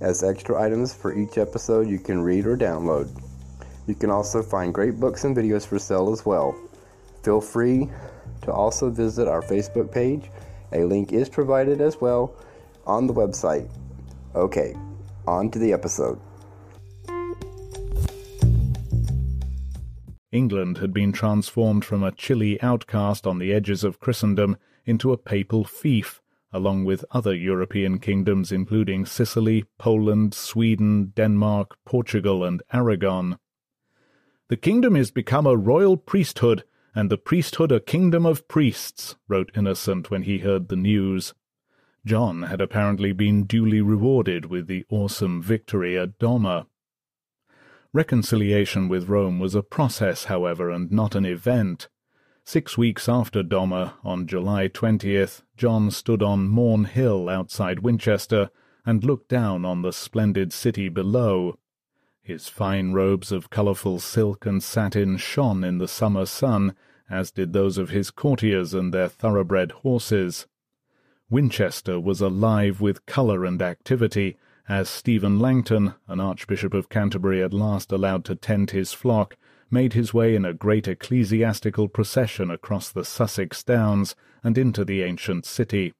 as extra items for each episode you can read or download. You can also find great books and videos for sale as well. Feel free to also visit our Facebook page. A link is provided as well on the website. Okay, on to the episode. England had been transformed from a chilly outcast on the edges of Christendom into a papal fief, along with other European kingdoms including Sicily, Poland, Sweden, Denmark, Portugal, and Aragon. The kingdom is become a royal priesthood, and the priesthood a kingdom of priests, wrote Innocent when he heard the news. John had apparently been duly rewarded with the awesome victory at Damme. Reconciliation with Rome was a process, however, and not an event. Six weeks after Damme, on July 20th, John stood on Morn Hill outside Winchester and looked down on the splendid city below. His fine robes of colourful silk and satin shone in the summer sun, as did those of his courtiers and their thoroughbred horses. Winchester was alive with colour and activity, as Stephen Langton, an Archbishop of Canterbury at last allowed to tend his flock, made his way in a great ecclesiastical procession across the Sussex Downs and into the ancient city.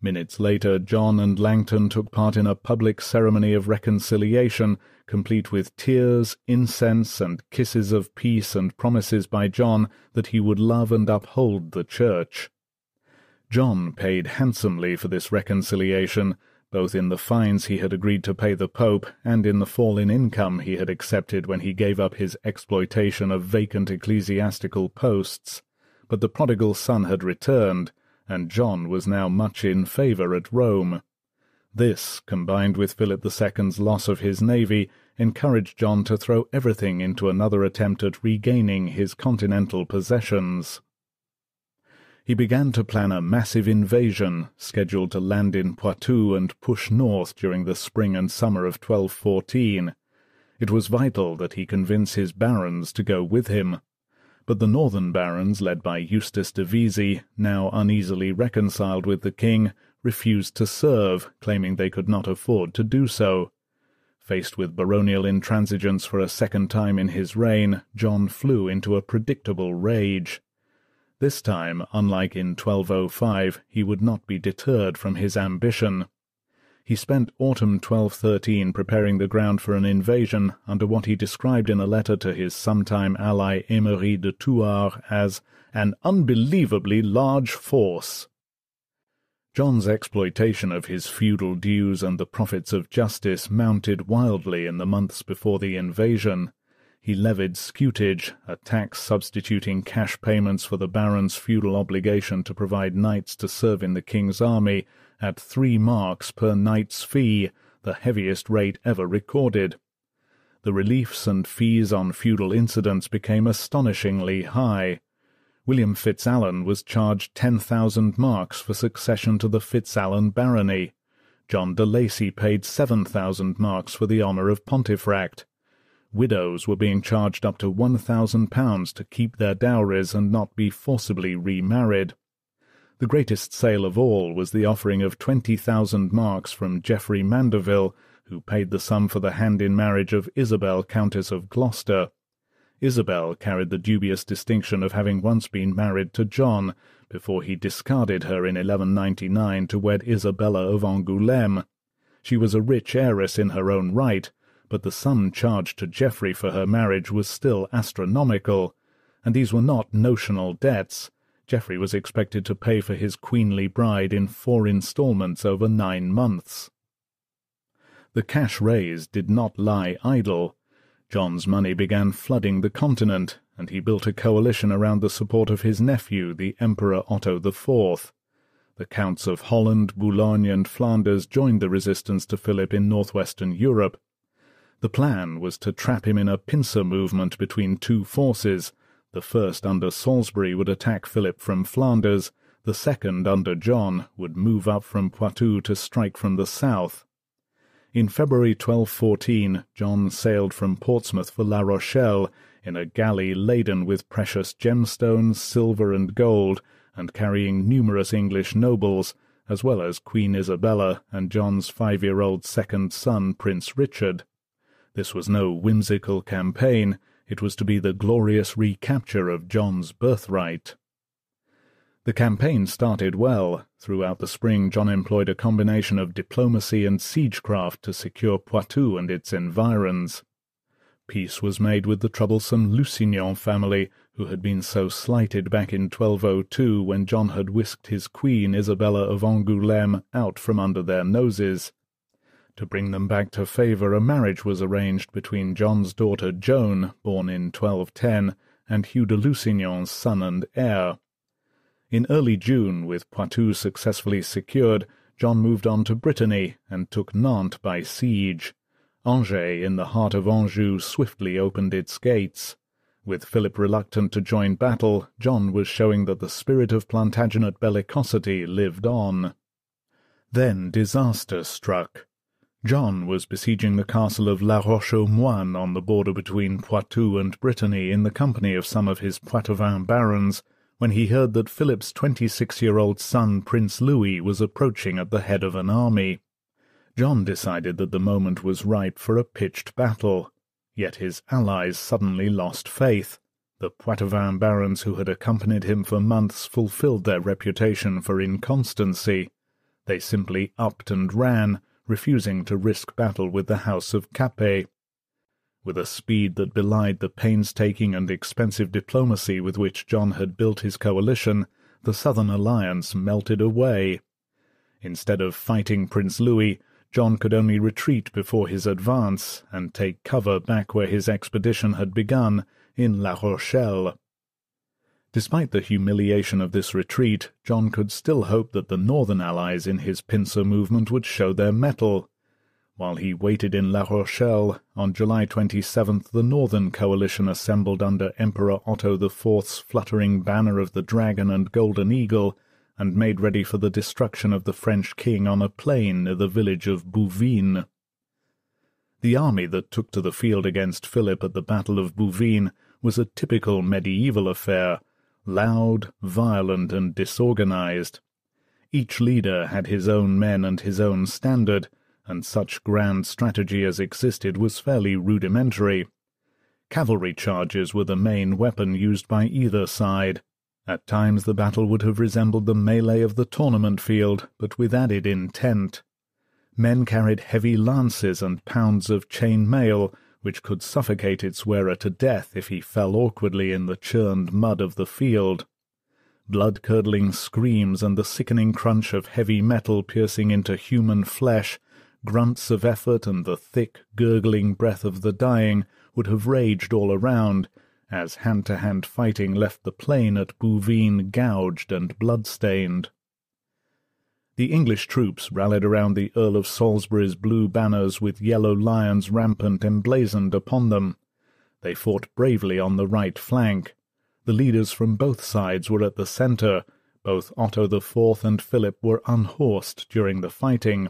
Minutes later, John and Langton took part in a public ceremony of reconciliation, complete with tears, incense, and kisses of peace and promises by John that he would love and uphold the Church. John paid handsomely for this reconciliation, both in the fines he had agreed to pay the Pope and in the fall in income he had accepted when he gave up his exploitation of vacant ecclesiastical posts. But the prodigal son had returned, and John was now much in favour at Rome. This, combined with Philip II's loss of his navy, encouraged John to throw everything into another attempt at regaining his continental possessions he began to plan a massive invasion, scheduled to land in Poitou and push north during the spring and summer of 1214. It was vital that he convince his barons to go with him. But the northern barons, led by Eustace de Vesey, now uneasily reconciled with the king, refused to serve, claiming they could not afford to do so. Faced with baronial intransigence for a second time in his reign, John flew into a predictable rage. This time, unlike in 1205, he would not be deterred from his ambition. He spent autumn 1213 preparing the ground for an invasion under what he described in a letter to his sometime ally Emery de Thouars as an unbelievably large force. John's exploitation of his feudal dues and the profits of justice mounted wildly in the months before the invasion. He levied scutage, a tax substituting cash payments for the baron's feudal obligation to provide knights to serve in the king's army, at three marks per knight's fee, the heaviest rate ever recorded. The reliefs and fees on feudal incidents became astonishingly high. William Fitzalan was charged ten thousand marks for succession to the Fitzalan barony. John de Lacy paid seven thousand marks for the honour of Pontefract. Widows were being charged up to one thousand pounds to keep their dowries and not be forcibly remarried. The greatest sale of all was the offering of twenty thousand marks from Geoffrey Mandeville, who paid the sum for the hand-in-marriage of Isabel, Countess of Gloucester. Isabel carried the dubious distinction of having once been married to John, before he discarded her in 1199 to wed Isabella of Angoulême. She was a rich heiress in her own right, but the sum charged to Geoffrey for her marriage was still astronomical, and these were not notional debts. Geoffrey was expected to pay for his queenly bride in four instalments over nine months. The cash raised did not lie idle. John's money began flooding the continent, and he built a coalition around the support of his nephew, the Emperor Otto IV. The Counts of Holland, Boulogne, and Flanders joined the resistance to Philip in northwestern Europe. The plan was to trap him in a pincer movement between two forces. The first under Salisbury would attack Philip from Flanders, the second under John would move up from Poitou to strike from the south. In February 1214 John sailed from Portsmouth for La Rochelle in a galley laden with precious gemstones, silver, and gold, and carrying numerous English nobles, as well as Queen Isabella and John's five-year-old second son, Prince Richard. This was no whimsical campaign, it was to be the glorious recapture of John's birthright. The campaign started well. Throughout the spring John employed a combination of diplomacy and siegecraft to secure Poitou and its environs. Peace was made with the troublesome Lusignan family, who had been so slighted back in 1202 when John had whisked his queen Isabella of Angoulême out from under their noses. To bring them back to favour, a marriage was arranged between John's daughter Joan, born in 1210, and Hugh de Lusignan's son and heir. In early June, with Poitou successfully secured, John moved on to Brittany and took Nantes by siege. Angers, in the heart of Anjou, swiftly opened its gates. With Philip reluctant to join battle, John was showing that the spirit of Plantagenet bellicosity lived on. Then disaster struck. John was besieging the castle of La Roche-aux-Moines on the border between Poitou and Brittany in the company of some of his Poitevin barons, when he heard that Philip's twenty-six-year-old son Prince Louis was approaching at the head of an army. John decided that the moment was ripe for a pitched battle. Yet his allies suddenly lost faith. The Poitevin barons who had accompanied him for months fulfilled their reputation for inconstancy. They simply upped and ran, refusing to risk battle with the House of Capet. With a speed that belied the painstaking and expensive diplomacy with which John had built his coalition, the Southern alliance melted away. Instead of fighting Prince Louis, John could only retreat before his advance and take cover back where his expedition had begun, in La Rochelle. Despite the humiliation of this retreat, John could still hope that the northern allies in his pincer movement would show their mettle. While he waited in La Rochelle, on July 27th the northern coalition assembled under Emperor Otto IV's fluttering banner of the dragon and golden eagle and made ready for the destruction of the French king on a plain near the village of Bouvines. The army that took to the field against Philip at the Battle of Bouvines was a typical medieval affair, loud, violent, and disorganized. Each leader had his own men and his own standard, and such grand strategy as existed was fairly rudimentary. Cavalry charges were the main weapon used by either side, at times the battle would have resembled the melee of the tournament field, but with added intent. Men carried heavy lances and pounds of chain mail, which could suffocate its wearer to death if he fell awkwardly in the churned mud of the field. Blood-curdling screams and the sickening crunch of heavy metal piercing into human flesh, grunts of effort and the thick, gurgling breath of the dying would have raged all around, as hand-to-hand fighting left the plain at Bouvines gouged and blood-stained. The English troops rallied around the Earl of Salisbury's blue banners with yellow lions rampant emblazoned upon them. They fought bravely on the right flank. The leaders from both sides were at the centre. Both Otto IV and Philip were unhorsed during the fighting.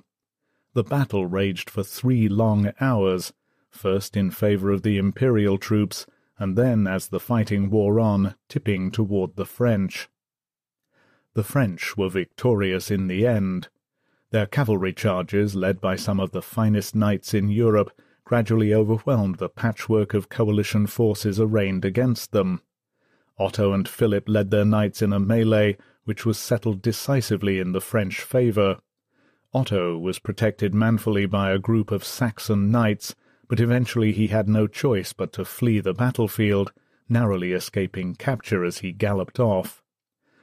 The battle raged for three long hours, first in favour of the imperial troops, and then, as the fighting wore on, tipping toward the French. The French were victorious in the end. Their cavalry charges, led by some of the finest knights in Europe, gradually overwhelmed the patchwork of coalition forces arrayed against them. Otto and Philip led their knights in a melee which was settled decisively in the French favour. Otto was protected manfully by a group of Saxon knights, but eventually he had no choice but to flee the battlefield, narrowly escaping capture as he galloped off.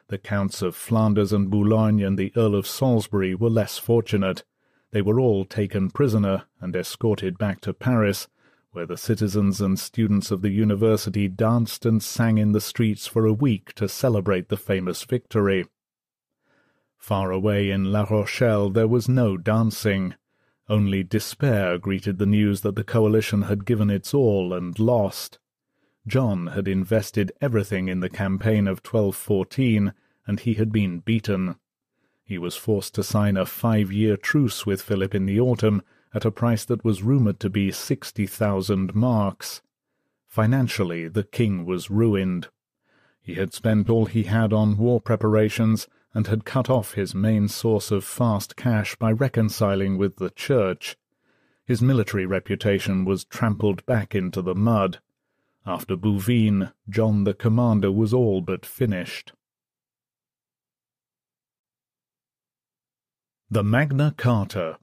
The Counts of Flanders and Boulogne and the Earl of Salisbury were less fortunate. They were all taken prisoner and escorted back to Paris, where the citizens and students of the university danced and sang in the streets for a week to celebrate the famous victory. Far away in La Rochelle there was no dancing. Only despair greeted the news that the coalition had given its all and lost. John had invested everything in the campaign of 1214, and he had been beaten. He was forced to sign a five-year truce with Philip in the autumn at a price that was rumoured to be sixty thousand marks. Financially, the king was ruined. He had spent all he had on war preparations, and had cut off his main source of fast cash by reconciling with the Church. His military reputation was trampled back into the mud. After Bouvines, John the Commander was all but finished. The Magna Carta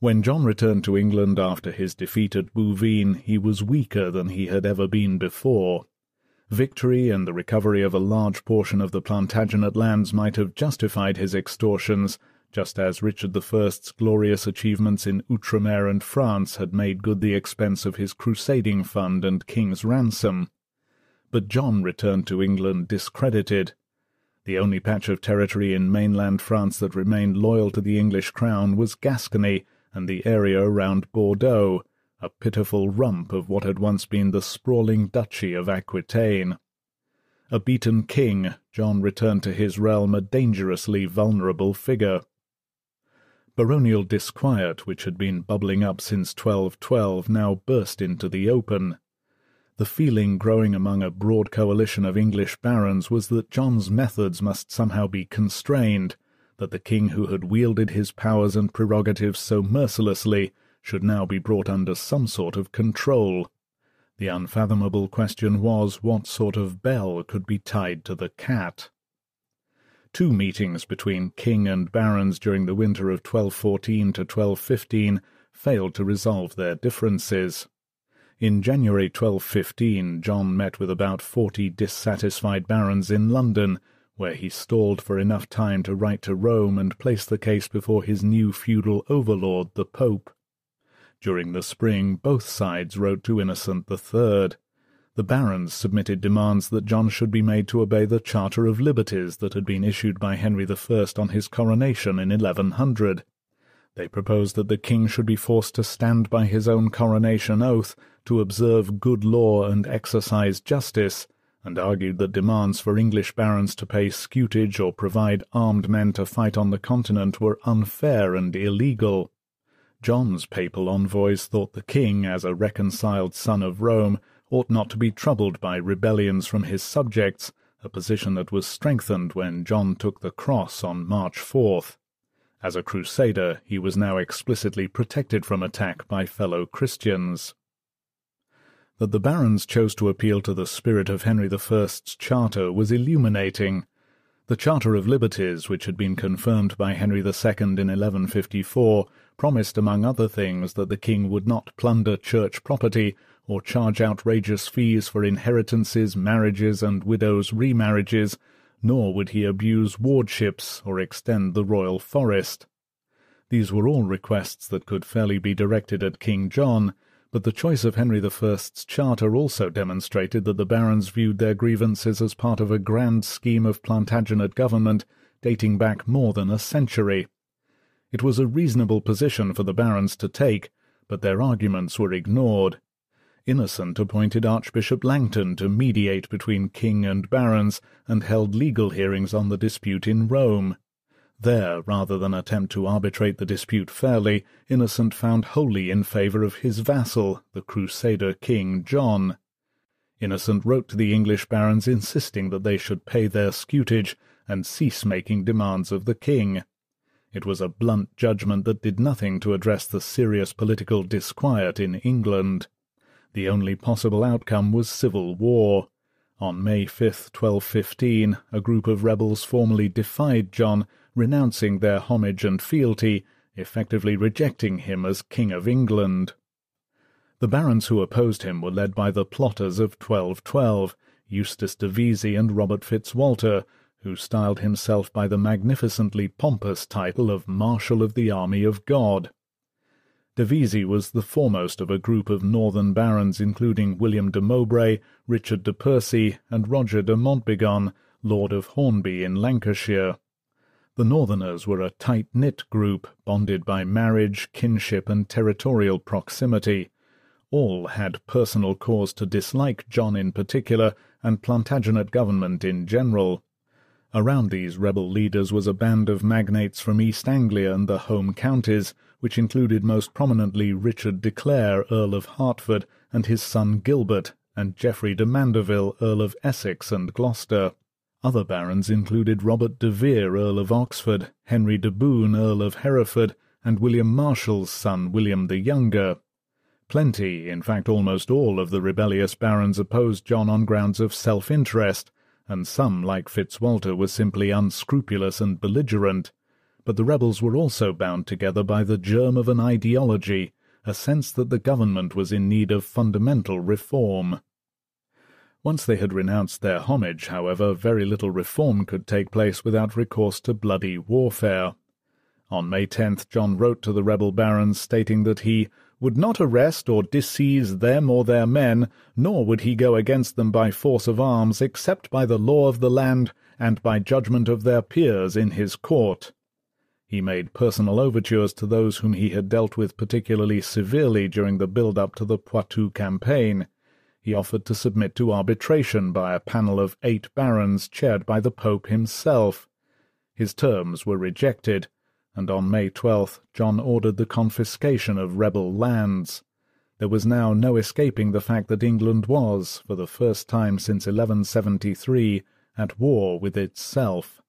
When John returned to England after his defeat at Bouvines, he was weaker than he had ever been before. Victory and the recovery of a large portion of the Plantagenet lands might have justified his extortions, just as Richard I's glorious achievements in Outremer and France had made good the expense of his crusading fund and king's ransom. But John returned to England discredited. The only patch of territory in mainland France that remained loyal to the English crown was Gascony and the area around Bordeaux, a pitiful rump of what had once been the sprawling duchy of Aquitaine. A beaten king, John returned to his realm a dangerously vulnerable figure. Baronial disquiet, which had been bubbling up since 1212, now burst into the open. The feeling growing among a broad coalition of English barons was that John's methods must somehow be constrained, that the king who had wielded his powers and prerogatives so mercilessly should now be brought under some sort of control. The unfathomable question was what sort of bell could be tied to the cat. Two meetings between king and barons during the winter of 1214 to 1215 failed to resolve their differences. In January 1215, John met with about forty dissatisfied barons in London, where he stalled for enough time to write to Rome and place the case before his new feudal overlord, the Pope. During the spring, both sides wrote to Innocent III. The barons submitted demands that John should be made to obey the Charter of Liberties that had been issued by Henry I on his coronation in 1100. They proposed that the king should be forced to stand by his own coronation oath, to observe good law and exercise justice, and argued that demands for English barons to pay scutage or provide armed men to fight on the continent were unfair and illegal. John's papal envoys thought the king, as a reconciled son of Rome, ought not to be troubled by rebellions from his subjects, a position that was strengthened when John took the cross on March 4th. As a crusader, he was now explicitly protected from attack by fellow Christians. That the barons chose to appeal to the spirit of Henry I's charter was illuminating. The Charter of Liberties, which had been confirmed by Henry II in 1154, promised, among other things, that the king would not plunder church property or charge outrageous fees for inheritances, marriages, and widows' remarriages, nor would he abuse wardships or extend the royal forest. These were all requests that could fairly be directed at King John, but the choice of Henry I's charter also demonstrated that the barons viewed their grievances as part of a grand scheme of Plantagenet government dating back more than a century. It was a reasonable position for the barons to take, but their arguments were ignored. Innocent appointed Archbishop Langton to mediate between king and barons, and held legal hearings on the dispute in Rome. There, rather than attempt to arbitrate the dispute fairly, Innocent found wholly in favour of his vassal, the Crusader King John. Innocent wrote to the English barons insisting that they should pay their scutage and cease making demands of the king. It was a blunt judgment that did nothing to address the serious political disquiet in England. The only possible outcome was civil war. On May 5, 1215, a group of rebels formally defied John, renouncing their homage and fealty, effectively rejecting him as King of England. The barons who opposed him were led by the plotters of 1212, Eustace de Vesey and Robert Fitzwalter, who styled himself by the magnificently pompous title of Marshal of the Army of God. De Vesey was the foremost of a group of northern barons including William de Mowbray, Richard de Percy, and Roger de Montbegon, Lord of Hornby in Lancashire. The Northerners were a tight-knit group, bonded by marriage, kinship, and territorial proximity. All had personal cause to dislike John in particular, and Plantagenet government in general. Around these rebel leaders was a band of magnates from East Anglia and the home counties, which included most prominently Richard de Clare, Earl of Hertford, and his son Gilbert, and Geoffrey de Mandeville, Earl of Essex and Gloucester. Other barons included Robert de Vere, Earl of Oxford, Henry de Bohun, Earl of Hereford, and William Marshall's son, William the Younger. Plenty, in fact almost all, of the rebellious barons opposed John on grounds of self-interest, and some, like Fitzwalter, were simply unscrupulous and belligerent but the rebels were also bound together by the germ of an ideology, a sense that the government was in need of fundamental reform. Once they had renounced their homage, however, very little reform could take place without recourse to bloody warfare. On May 10th, John wrote to the rebel barons, stating that he would not arrest or disseize them or their men, nor would he go against them by force of arms, except by the law of the land and by judgment of their peers in his court. He made personal overtures to those whom he had dealt with particularly severely during the build-up to the Poitou campaign. He offered to submit to arbitration by a panel of eight barons chaired by the Pope himself. His terms were rejected, and on May 12th John ordered the confiscation of rebel lands. There was now no escaping the fact that England was, for the first time since 1173, at war with itself.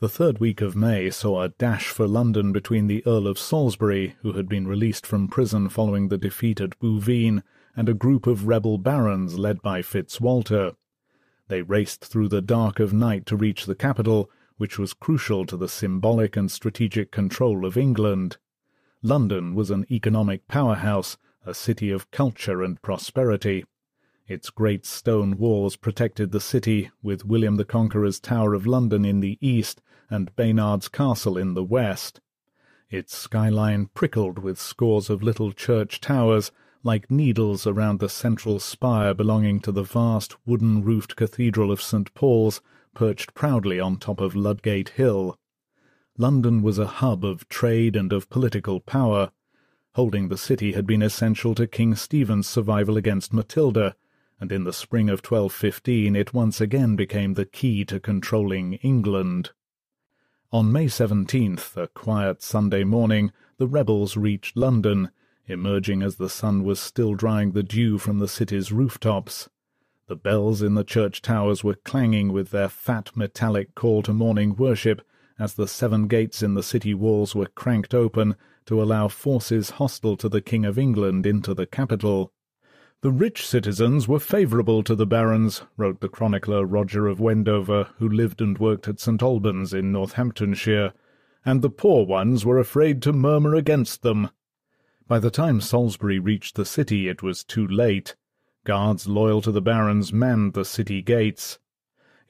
The third week of May saw a dash for London between the Earl of Salisbury, who had been released from prison following the defeat at Bouvines, and a group of rebel barons led by Fitzwalter. They raced through the dark of night to reach the capital, which was crucial to the symbolic and strategic control of England. London was an economic powerhouse, a city of culture and prosperity. Its great stone walls protected the city, with William the Conqueror's Tower of London in the east and Baynard's Castle in the west. Its skyline prickled with scores of little church towers, like needles around the central spire belonging to the vast wooden-roofed Cathedral of St. Paul's, perched proudly on top of Ludgate Hill. London was a hub of trade and of political power. Holding the city had been essential to King Stephen's survival against Matilda, and in the spring of 1215 it once again became the key to controlling England. On May 17th, a quiet Sunday morning, the rebels reached London, emerging as the sun was still drying the dew from the city's rooftops. The bells in the church towers were clanging with their fat metallic call to morning worship as the seven gates in the city walls were cranked open to allow forces hostile to the King of England into the capital. The rich citizens were favourable to the barons, wrote the chronicler Roger of Wendover, who lived and worked at St Albans in Northamptonshire, and the poor ones were afraid to murmur against them. By the time Salisbury reached the city it was too late. Guards loyal to the barons manned the city gates.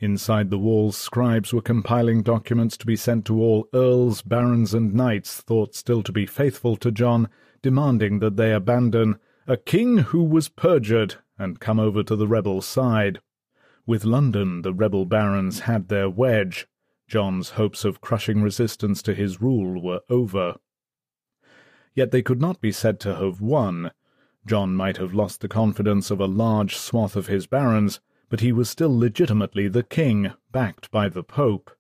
Inside the walls scribes were compiling documents to be sent to all earls, barons, and knights thought still to be faithful to John, demanding that they abandon a king who was perjured, and come over to the rebel side. With London the rebel barons had their wedge. John's hopes of crushing resistance to his rule were over. Yet they could not be said to have won. John might have lost the confidence of a large swath of his barons, but he was still legitimately the king, backed by the Pope.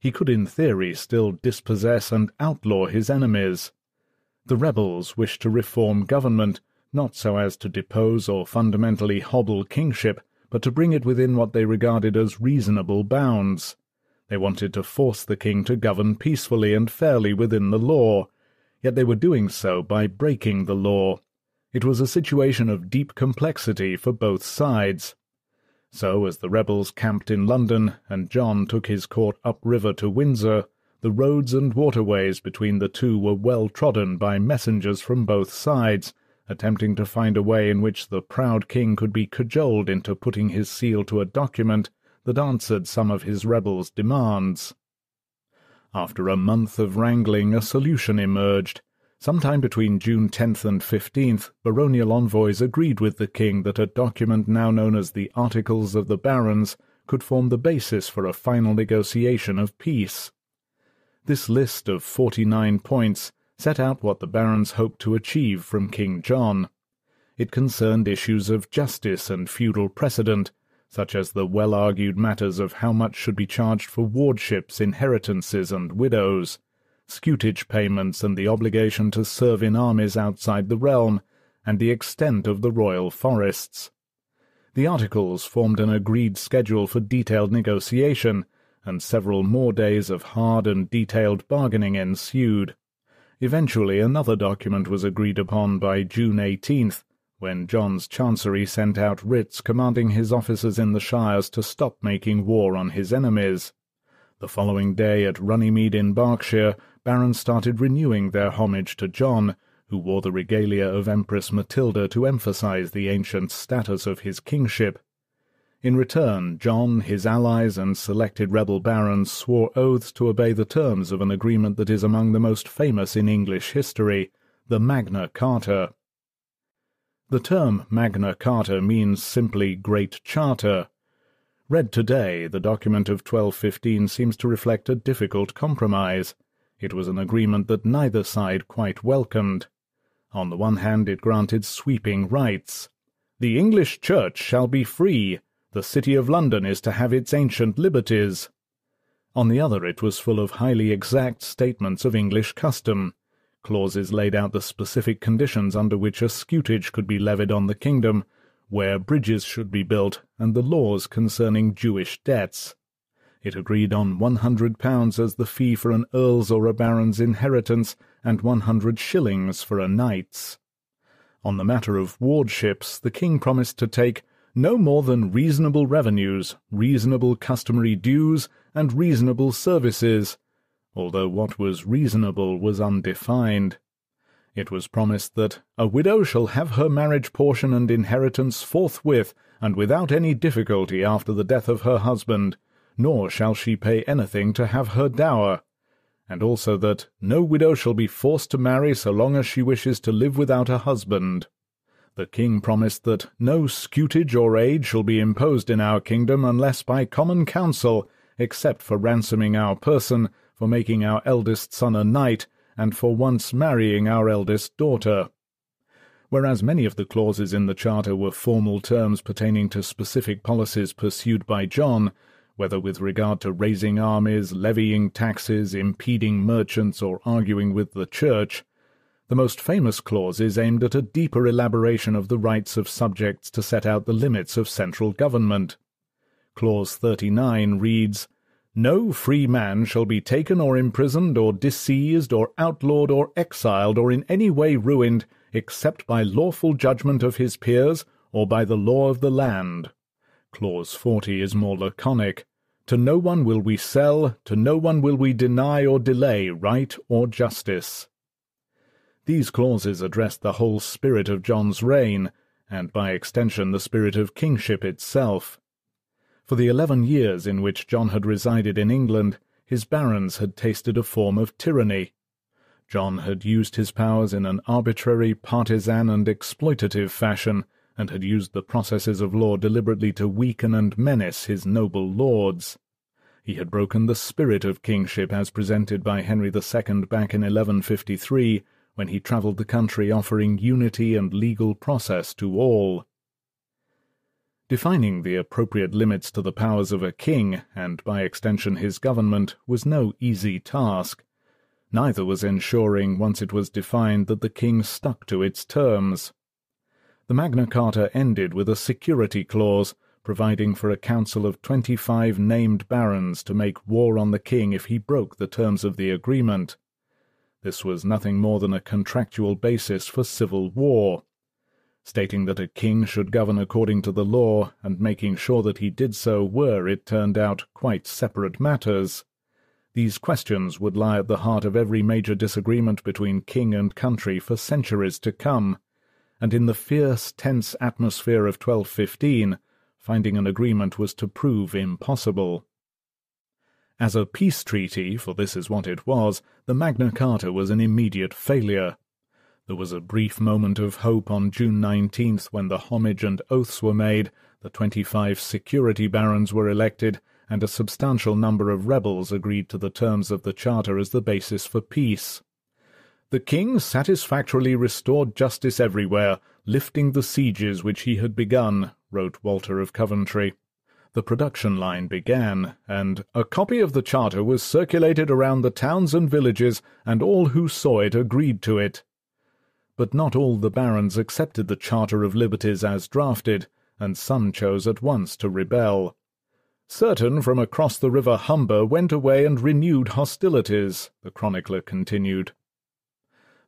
He could in theory still dispossess and outlaw his enemies. The rebels wished to reform government, not so as to depose or fundamentally hobble kingship, but to bring it within what they regarded as reasonable bounds. They wanted to force the king to govern peacefully and fairly within the law, yet they were doing so by breaking the law. It was a situation of deep complexity for both sides. So, as the rebels camped in London and John took his court upriver to Windsor, the roads and waterways between the two were well trodden by messengers from both sides, attempting to find a way in which the proud king could be cajoled into putting his seal to a document that answered some of his rebels' demands. After a month of wrangling, a solution emerged. Sometime between June 10th and 15th, baronial envoys agreed with the king that a document now known as the Articles of the Barons could form the basis for a final negotiation of peace. This list of forty-nine points set out what the barons hoped to achieve from King John. It concerned issues of justice and feudal precedent, such as the well-argued matters of how much should be charged for wardships, inheritances, and widows, scutage payments and the obligation to serve in armies outside the realm, and the extent of the royal forests. The articles formed an agreed schedule for detailed negotiation, and several more days of hard and detailed bargaining ensued. Eventually another document was agreed upon by June 18th, when John's chancery sent out writs commanding his officers in the shires to stop making war on his enemies. The following day at Runnymede in Berkshire, barons started renewing their homage to John, who wore the regalia of Empress Matilda to emphasize the ancient status of his kingship. In return, John, his allies, and selected rebel barons swore oaths to obey the terms of an agreement that is among the most famous in English history, the Magna Carta. The term Magna Carta means simply Great Charter. Read today, the document of 1215 seems to reflect a difficult compromise. It was an agreement that neither side quite welcomed. On the one hand, it granted sweeping rights. The English Church shall be free, the City of London is to have its ancient liberties. On the other, it was full of highly exact statements of English custom. Clauses laid out the specific conditions under which a scutage could be levied on the kingdom, where bridges should be built, and the laws concerning Jewish debts. It agreed on one hundred pounds as the fee for an earl's or a baron's inheritance, and one hundred shillings for a knight's. On the matter of wardships, the king promised to take no more than reasonable revenues, reasonable customary dues, and reasonable services, although what was reasonable was undefined. It was promised that a widow shall have her marriage portion and inheritance forthwith and without any difficulty after the death of her husband, nor shall she pay anything to have her dower, and also that no widow shall be forced to marry so long as she wishes to live without a husband. The king promised that no scutage or aid shall be imposed in our kingdom unless by common council, except for ransoming our person, for making our eldest son a knight, and for once marrying our eldest daughter. Whereas many of the clauses in the Charter were formal terms pertaining to specific policies pursued by John, whether with regard to raising armies, levying taxes, impeding merchants, or arguing with the Church, the most famous clause is aimed at a deeper elaboration of the rights of subjects to set out the limits of central government. Clause 39 reads, No free man shall be taken or imprisoned or disseized or outlawed or exiled or in any way ruined except by lawful judgment of his peers or by the law of the land. Clause 40 is more laconic. To no one will we sell, to no one will we deny or delay right or justice. These clauses addressed the whole spirit of John's reign, and by extension the spirit of kingship itself. For the eleven years in which John had resided in England, his barons had tasted a form of tyranny. John had used his powers in an arbitrary, partisan, and exploitative fashion, and had used the processes of law deliberately to weaken and menace his noble lords. He had broken the spirit of kingship as presented by Henry II back in 1153, when he travelled the country offering unity and legal process to all. Defining the appropriate limits to the powers of a king, and by extension his government, was no easy task. Neither was ensuring, once it was defined, that the king stuck to its terms. The Magna Carta ended with a security clause, providing for a council of twenty-five named barons to make war on the king if he broke the terms of the agreement. This was nothing more than a contractual basis for civil war. stating that a king should govern according to the law, and making sure that he did so were, it turned out, quite separate matters. These questions would lie at the heart of every major disagreement between king and country for centuries to come, and in the fierce, tense atmosphere of 1215, finding an agreement was to prove impossible. As a peace treaty, for this is what it was, the Magna Carta was an immediate failure. There was a brief moment of hope on June 19th when the homage and oaths were made, the twenty-five security barons were elected, and a substantial number of rebels agreed to the terms of the charter as the basis for peace. The king satisfactorily restored justice everywhere, lifting the sieges which he had begun, wrote Walter of Coventry. The production line began, and a copy of the charter was circulated around the towns and villages, and all who saw it agreed to it but not all the barons accepted the Charter of Liberties as drafted, and some chose at once to rebel. Certain from across the river Humber went away and renewed hostilities, the chronicler continued.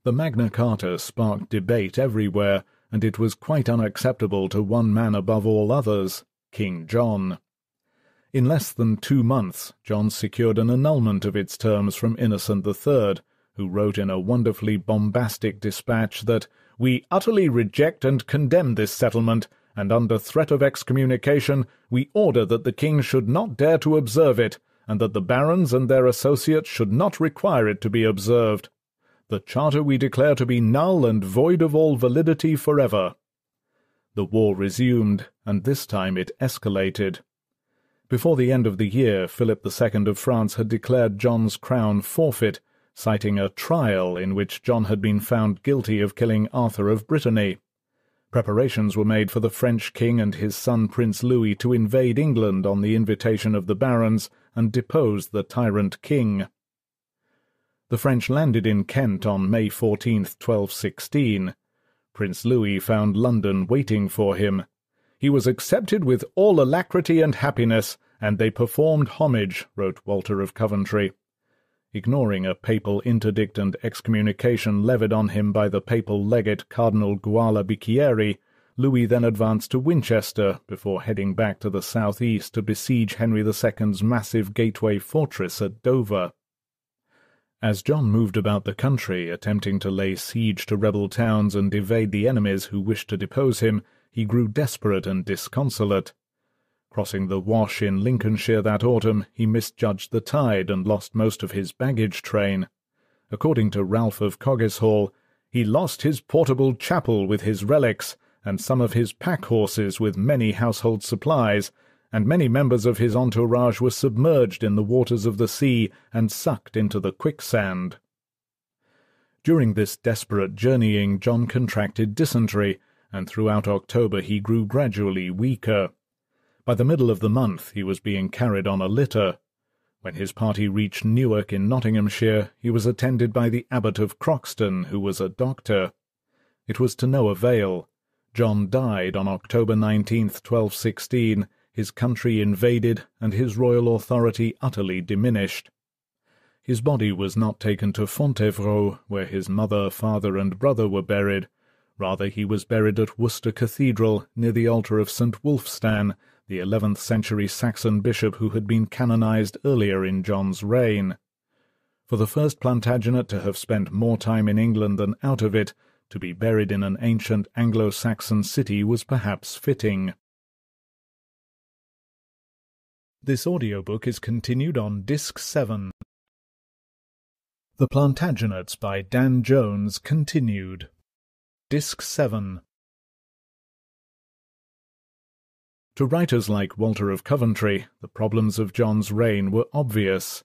The Magna Carta sparked debate everywhere, and it was quite unacceptable to one man above all others, King John. In less than two months, John secured an annulment of its terms from Innocent III, who wrote in a wonderfully bombastic dispatch that we utterly reject and condemn this settlement, and under threat of excommunication we order that the king should not dare to observe it, and that the barons and their associates should not require it to be observed. The charter we declare to be null and void of all validity forever. The war resumed, and this time it escalated. Before the end of the year, Philip II of France had declared John's crown forfeit, citing a trial in which John had been found guilty of killing Arthur of Brittany. Preparations were made for the French king and his son Prince Louis to invade England on the invitation of the barons and depose the tyrant king. The French landed in Kent on May 14, 1216. Prince Louis found London waiting for him. He was accepted with all alacrity and happiness, and they performed homage, wrote Walter of Coventry ignoring a papal interdict and excommunication levied on him by the papal legate Cardinal Guala Bicchieri, Louis then advanced to Winchester before heading back to the southeast to besiege Henry II's massive gateway fortress at Dover. As John moved about the country, attempting to lay siege to rebel towns and evade the enemies who wished to depose him, he grew desperate and disconsolate. Crossing the Wash in Lincolnshire that autumn, he misjudged the tide and lost most of his baggage train. According to Ralph of Coggeshall, he lost his portable chapel with his relics, and some of his pack horses with many household supplies, and many members of his entourage were submerged in the waters of the sea and sucked into the quicksand. During this desperate journeying, John contracted dysentery, and throughout October he grew gradually weaker. By the middle of the month he was being carried on a litter. When his party reached Newark in Nottinghamshire, he was attended by the Abbot of Croxton, who was a doctor. It was to no avail. John died on October 19th, 1216, his country invaded, and his royal authority utterly diminished. His body was not taken to Fontevraud, where his mother, father, and brother were buried. Rather, he was buried at Worcester Cathedral, near the altar of St. Wulfstan, the eleventh century Saxon bishop who had been canonized earlier in John's reign. For the first Plantagenet to have spent more time in England than out of it, to be buried in an ancient Anglo-Saxon city was perhaps fitting. This audiobook is continued on Disc 7. The Plantagenets by Dan Jones continued. Disc 7 To writers like Walter of Coventry, the problems of John's reign were obvious.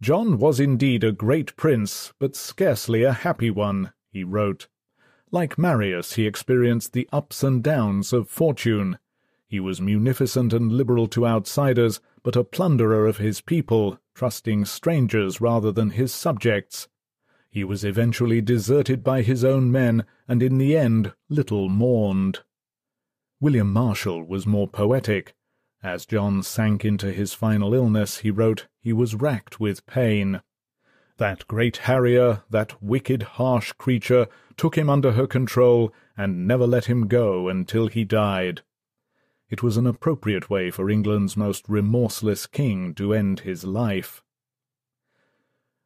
John was indeed a great prince, but scarcely a happy one, he wrote. Like Marius, he experienced the ups and downs of fortune. He was munificent and liberal to outsiders, but a plunderer of his people, trusting strangers rather than his subjects. He was eventually deserted by his own men, and in the end little mourned. William Marshall was more poetic. As John sank into his final illness, he wrote, he was racked with pain. That great harrier, that wicked, harsh creature, took him under her control, and never let him go until he died. It was an appropriate way for England's most remorseless king to end his life.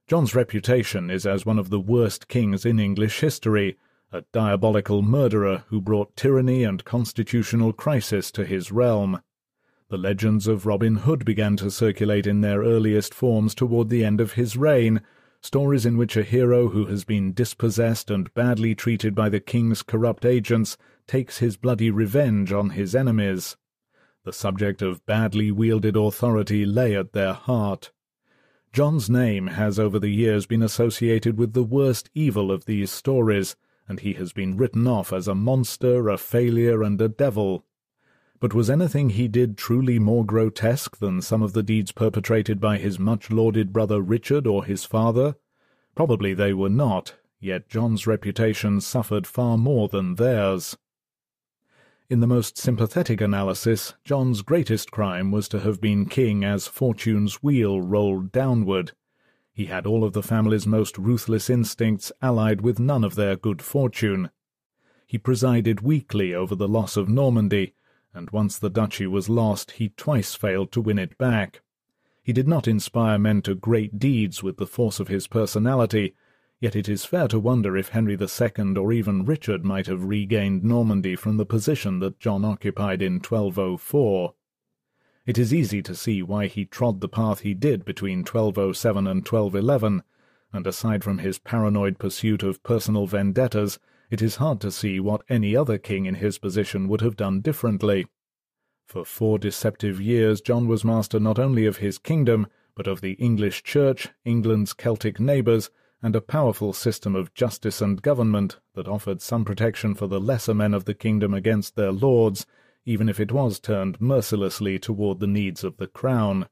John's reputation is as one of the worst kings in English history, a diabolical murderer who brought tyranny and constitutional crisis to his realm. The legends of Robin Hood began to circulate in their earliest forms toward the end of his reign, stories in which a hero who has been dispossessed and badly treated by the king's corrupt agents takes his bloody revenge on his enemies. The subject of badly wielded authority lay at their heart. John's name has over the years been associated with the worst evil of these stories, and he has been written off as a monster, a failure, and a devil. But was anything he did truly more grotesque than some of the deeds perpetrated by his much-lauded brother Richard or his father? Probably they were not, yet John's reputation suffered far more than theirs. In the most sympathetic analysis, John's greatest crime was to have been king as fortune's wheel rolled downward. He had all of the family's most ruthless instincts allied with none of their good fortune. He presided weakly over the loss of Normandy, and once the duchy was lost, he twice failed to win it back. He did not inspire men to great deeds with the force of his personality, Yet it is fair to wonder if Henry II or even Richard might have regained Normandy from the position that John occupied in 1204. It is easy to see why he trod the path he did between 1207 and 1211, and aside from his paranoid pursuit of personal vendettas, it is hard to see what any other king in his position would have done differently. For four deceptive years John was master not only of his kingdom, but of the English Church, England's Celtic neighbours, and a powerful system of justice and government that offered some protection for the lesser men of the kingdom against their lords, even if it was turned mercilessly toward the needs of the crown.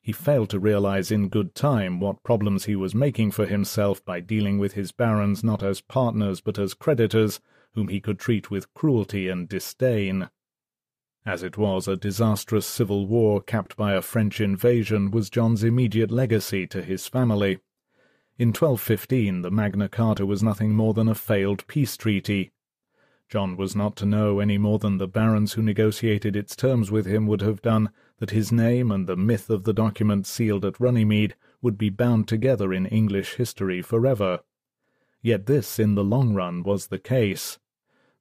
He failed to realize in good time what problems he was making for himself by dealing with his barons not as partners but as creditors, whom he could treat with cruelty and disdain. As it was, a disastrous civil war capped by a French invasion was John's immediate legacy to his family. In 1215 the Magna Carta was nothing more than a failed peace treaty. John was not to know any more than the barons who negotiated its terms with him would have done that his name and the myth of the document sealed at Runnymede would be bound together in English history forever. Yet this, in the long run, was the case.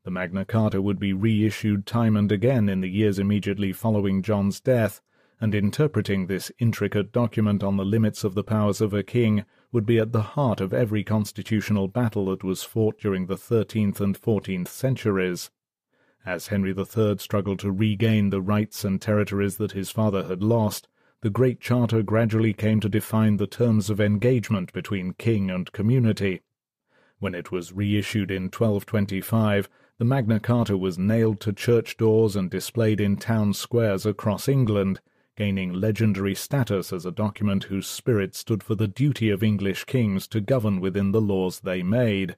The Magna Carta would be reissued time and again in the years immediately following John's death, and interpreting this intricate document on the limits of the powers of a king would be at the heart of every constitutional battle that was fought during the thirteenth and fourteenth centuries. As Henry III struggled to regain the rights and territories that his father had lost, the Great Charter gradually came to define the terms of engagement between king and community. When it was reissued in 1225, the Magna Carta was nailed to church doors and displayed in town squares across England, gaining legendary status as a document whose spirit stood for the duty of English kings to govern within the laws they made.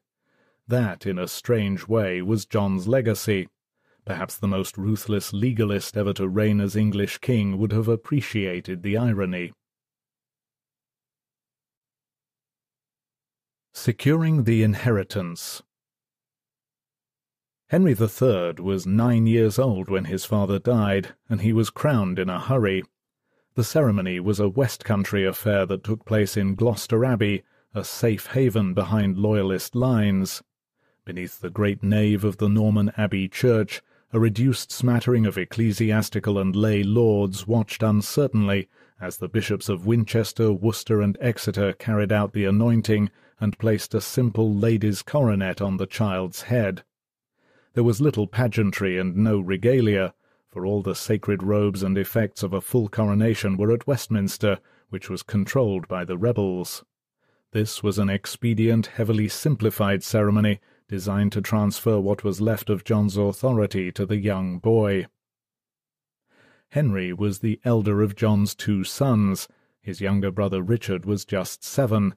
That, in a strange way, was John's legacy. Perhaps the most ruthless legalist ever to reign as English king would have appreciated the irony. Securing the Inheritance Henry III was nine years old when his father died, and he was crowned in a hurry. The ceremony was a West Country affair that took place in Gloucester Abbey, a safe haven behind Loyalist lines. Beneath the great nave of the Norman Abbey church, a reduced smattering of ecclesiastical and lay lords watched uncertainly as the bishops of Winchester, Worcester, and Exeter carried out the anointing and placed a simple lady's coronet on the child's head. There was little pageantry and no regalia, for all the sacred robes and effects of a full coronation were at Westminster, which was controlled by the rebels. This was an expedient, heavily simplified ceremony designed to transfer what was left of John's authority to the young boy. Henry was the elder of John's two sons. His younger brother Richard was just seven,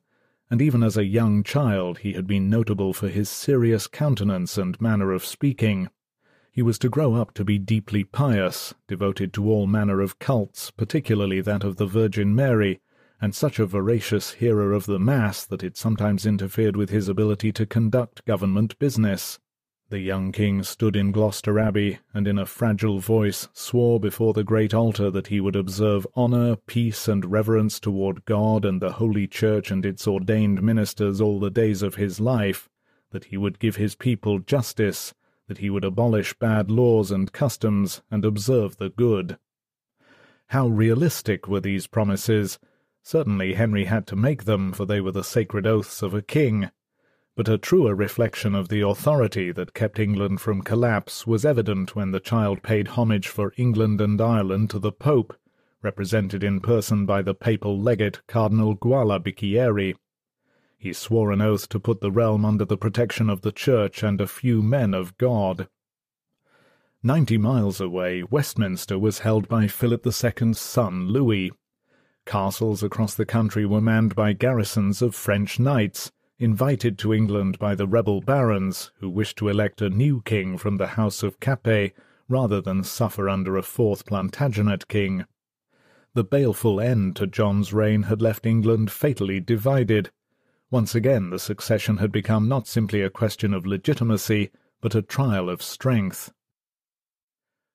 and even as a young child he had been notable for his serious countenance and manner of speaking. He was to grow up to be deeply pious, devoted to all manner of cults, particularly that of the Virgin Mary, and such a voracious hearer of the Mass that it sometimes interfered with his ability to conduct government business. The young king stood in Gloucester Abbey, and in a fragile voice swore before the great altar that he would observe honour, peace, and reverence toward God and the Holy Church and its ordained ministers all the days of his life, that he would give his people justice, that he would abolish bad laws and customs, and observe the good. How realistic were these promises! Certainly Henry had to make them, for they were the sacred oaths of a king but a truer reflection of the authority that kept England from collapse was evident when the child paid homage for England and Ireland to the Pope, represented in person by the papal legate Cardinal Guala Bicchieri. He swore an oath to put the realm under the protection of the Church and a few men of God. Ninety miles away, Westminster was held by Philip II's son, Louis. Castles across the country were manned by garrisons of French knights, invited to England by the rebel barons, who wished to elect a new king from the house of Capet, rather than suffer under a fourth Plantagenet king. The baleful end to John's reign had left England fatally divided. Once again the succession had become not simply a question of legitimacy, but a trial of strength.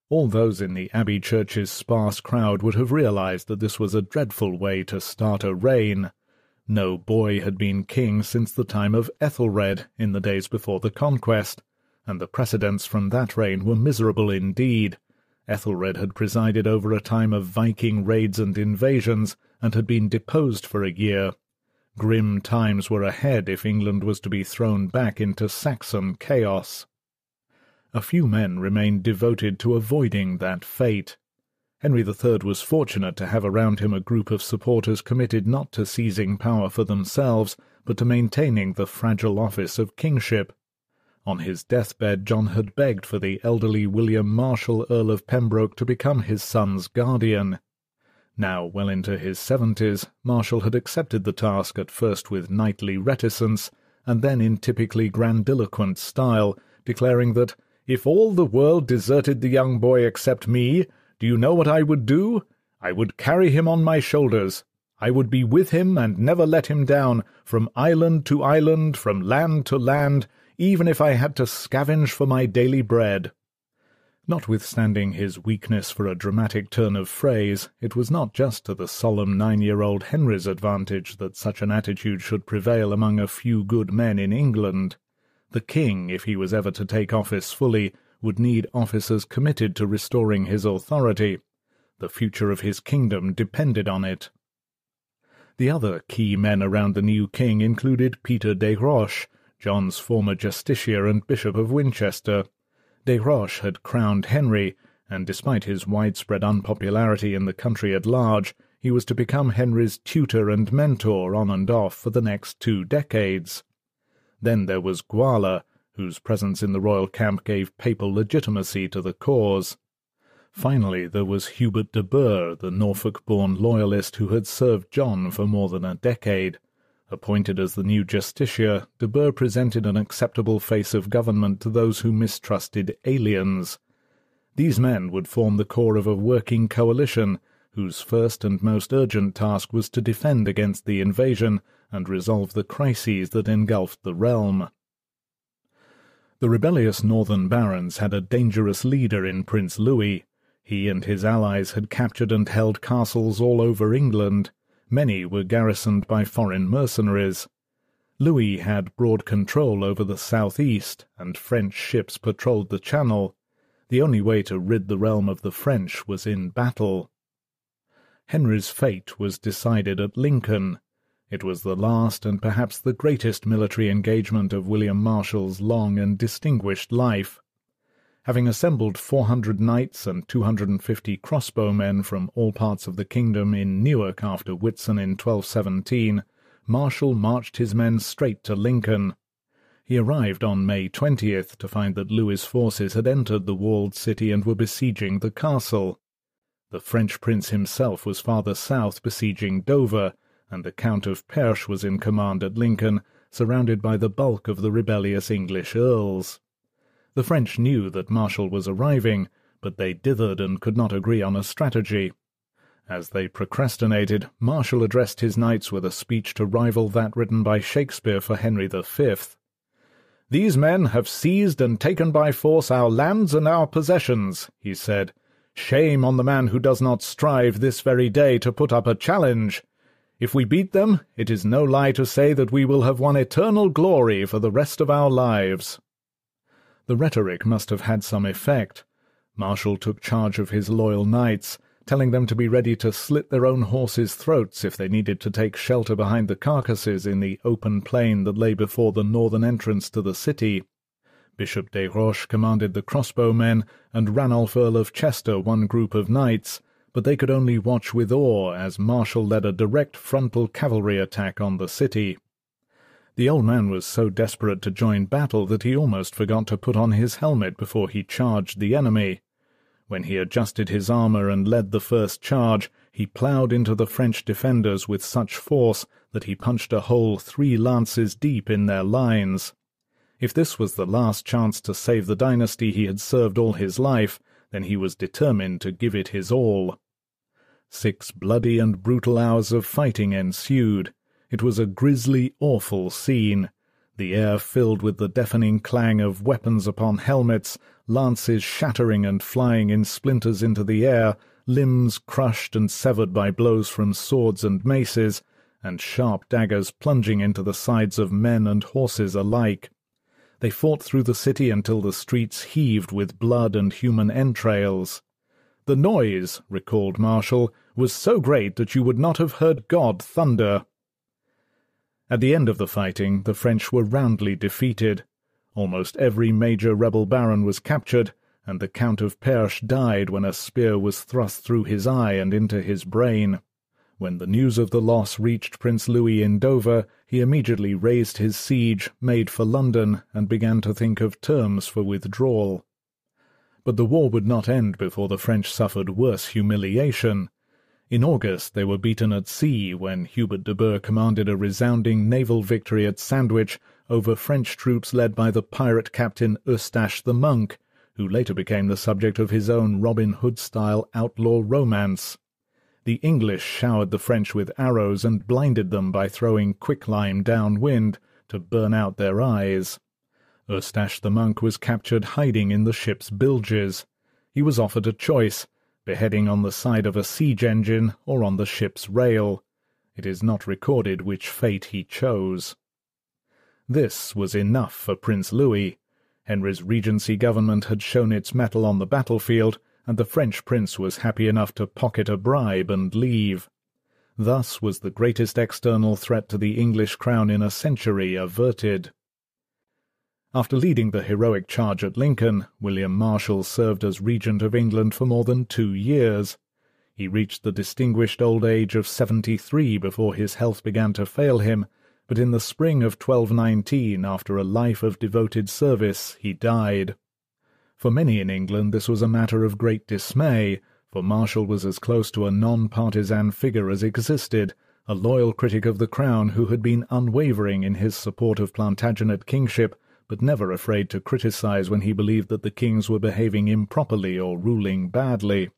All those in the Abbey Church's sparse crowd would have realized that this was a dreadful way to start a reign, no boy had been king since the time of Ethelred in the days before the conquest, and the precedents from that reign were miserable indeed. Ethelred had presided over a time of Viking raids and invasions, and had been deposed for a year. Grim times were ahead if England was to be thrown back into Saxon chaos. A few men remained devoted to avoiding that fate. Henry III was fortunate to have around him a group of supporters committed not to seizing power for themselves, but to maintaining the fragile office of kingship. On his deathbed John had begged for the elderly William Marshal, Earl of Pembroke, to become his son's guardian. Now well into his seventies, Marshal had accepted the task at first with knightly reticence, and then in typically grandiloquent style, declaring that if all the world deserted the young boy except me, do you know what I would do? I would carry him on my shoulders. I would be with him and never let him down, from island to island, from land to land, even if I had to scavenge for my daily bread. Notwithstanding his weakness for a dramatic turn of phrase, it was not just to the solemn nine-year-old Henry's advantage that such an attitude should prevail among a few good men in England. The king, if he was ever to take office fully, would need officers committed to restoring his authority. The future of his kingdom depended on it. The other key men around the new king included Peter des Roches, John's former justiciar and Bishop of Winchester. Des Roches had crowned Henry, and despite his widespread unpopularity in the country at large, he was to become Henry's tutor and mentor on and off for the next two decades. Then there was Guala, whose presence in the royal camp gave papal legitimacy to the cause. Finally, there was Hubert de Burgh, the Norfolk-born loyalist who had served John for more than a decade. Appointed as the new justiciar, de Burgh presented an acceptable face of government to those who mistrusted aliens. These men would form the core of a working coalition, whose first and most urgent task was to defend against the invasion and resolve the crises that engulfed the realm. The rebellious northern barons had a dangerous leader in Prince Louis. He and his allies had captured and held castles all over England. Many were garrisoned by foreign mercenaries. Louis had broad control over the southeast, and French ships patrolled the Channel. The only way to rid the realm of the French was in battle. Henry's fate was decided at Lincoln. It was the last and perhaps the greatest military engagement of William Marshal's long and distinguished life. Having assembled four hundred knights and two hundred and fifty crossbowmen from all parts of the kingdom in Newark after Whitsun in 1217, Marshal marched his men straight to Lincoln. He arrived on May 20th to find that Louis's forces had entered the walled city and were besieging the castle. The French prince himself was farther south besieging Dover, and the Count of Perche was in command at Lincoln, surrounded by the bulk of the rebellious English earls. The French knew that Marshal was arriving, but they dithered and could not agree on a strategy. As they procrastinated, Marshal addressed his knights with a speech to rival that written by Shakespeare for Henry V. These men have seized and taken by force our lands and our possessions, he said. Shame on the man who does not strive this very day to put up a challenge. If we beat them, it is no lie to say that we will have won eternal glory for the rest of our lives. The rhetoric must have had some effect. Marshal took charge of his loyal knights, telling them to be ready to slit their own horses' throats if they needed to take shelter behind the carcasses in the open plain that lay before the northern entrance to the city. Bishop des Roches commanded the crossbowmen, and Ranulf Earl of Chester one group of knights, but they could only watch with awe as Marshal led a direct frontal cavalry attack on the city. The old man was so desperate to join battle that he almost forgot to put on his helmet before he charged the enemy. When he adjusted his armour and led the first charge, he ploughed into the French defenders with such force that he punched a hole three lances deep in their lines. If this was the last chance to save the dynasty he had served all his life, then he was determined to give it his all. Six bloody and brutal hours of fighting ensued. It was a grisly, awful scene. The air filled with the deafening clang of weapons upon helmets, lances shattering and flying in splinters into the air, limbs crushed and severed by blows from swords and maces, and sharp daggers plunging into the sides of men and horses alike. They fought through the city until the streets heaved with blood and human entrails. The noise, recalled Marshal, was so great that you would not have heard God thunder. At the end of the fighting, the French were roundly defeated. Almost every major rebel baron was captured, and the Count of Perche died when a spear was thrust through his eye and into his brain. When the news of the loss reached Prince Louis in Dover, he immediately raised his siege, made for London, and began to think of terms for withdrawal. But the war would not end before the French suffered worse humiliation. In August they were beaten at sea when Hubert de Burgh commanded a resounding naval victory at Sandwich over French troops led by the pirate captain Eustache the Monk, who later became the subject of his own Robin Hood-style outlaw romance. The English showered the French with arrows and blinded them by throwing quicklime downwind to burn out their eyes. Eustache the monk was captured hiding in the ship's bilges. He was offered a choice, beheading on the side of a siege engine or on the ship's rail. It is not recorded which fate he chose. This was enough for Prince Louis. Henry's regency government had shown its mettle on the battlefield, and the French prince was happy enough to pocket a bribe and leave. Thus was the greatest external threat to the English crown in a century averted. After leading the heroic charge at Lincoln, William Marshal served as Regent of England for more than two years. He reached the distinguished old age of seventy-three before his health began to fail him, but in the spring of 1219, after a life of devoted service, he died. For many in England this was a matter of great dismay, for Marshal was as close to a non-partisan figure as existed, a loyal critic of the crown who had been unwavering in his support of Plantagenet kingship, but never afraid to criticize when he believed that the kings were behaving improperly or ruling badly.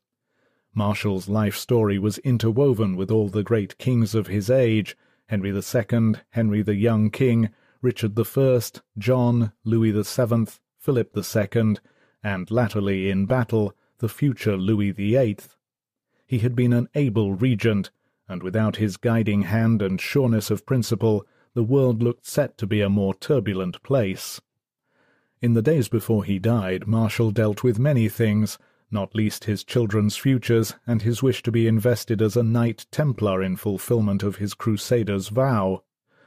Marshal's life story was interwoven with all the great kings of his age, Henry II, Henry the Young King, Richard I, John, Louis VII, Philip II, and latterly in battle, the future Louis VIII. He had been an able regent, and without his guiding hand and sureness of principle, the world looked set to be a more turbulent place. In the days before he died, Marshal dealt with many things, not least his children's futures and his wish to be invested as a Knight Templar in fulfilment of his Crusader's vow.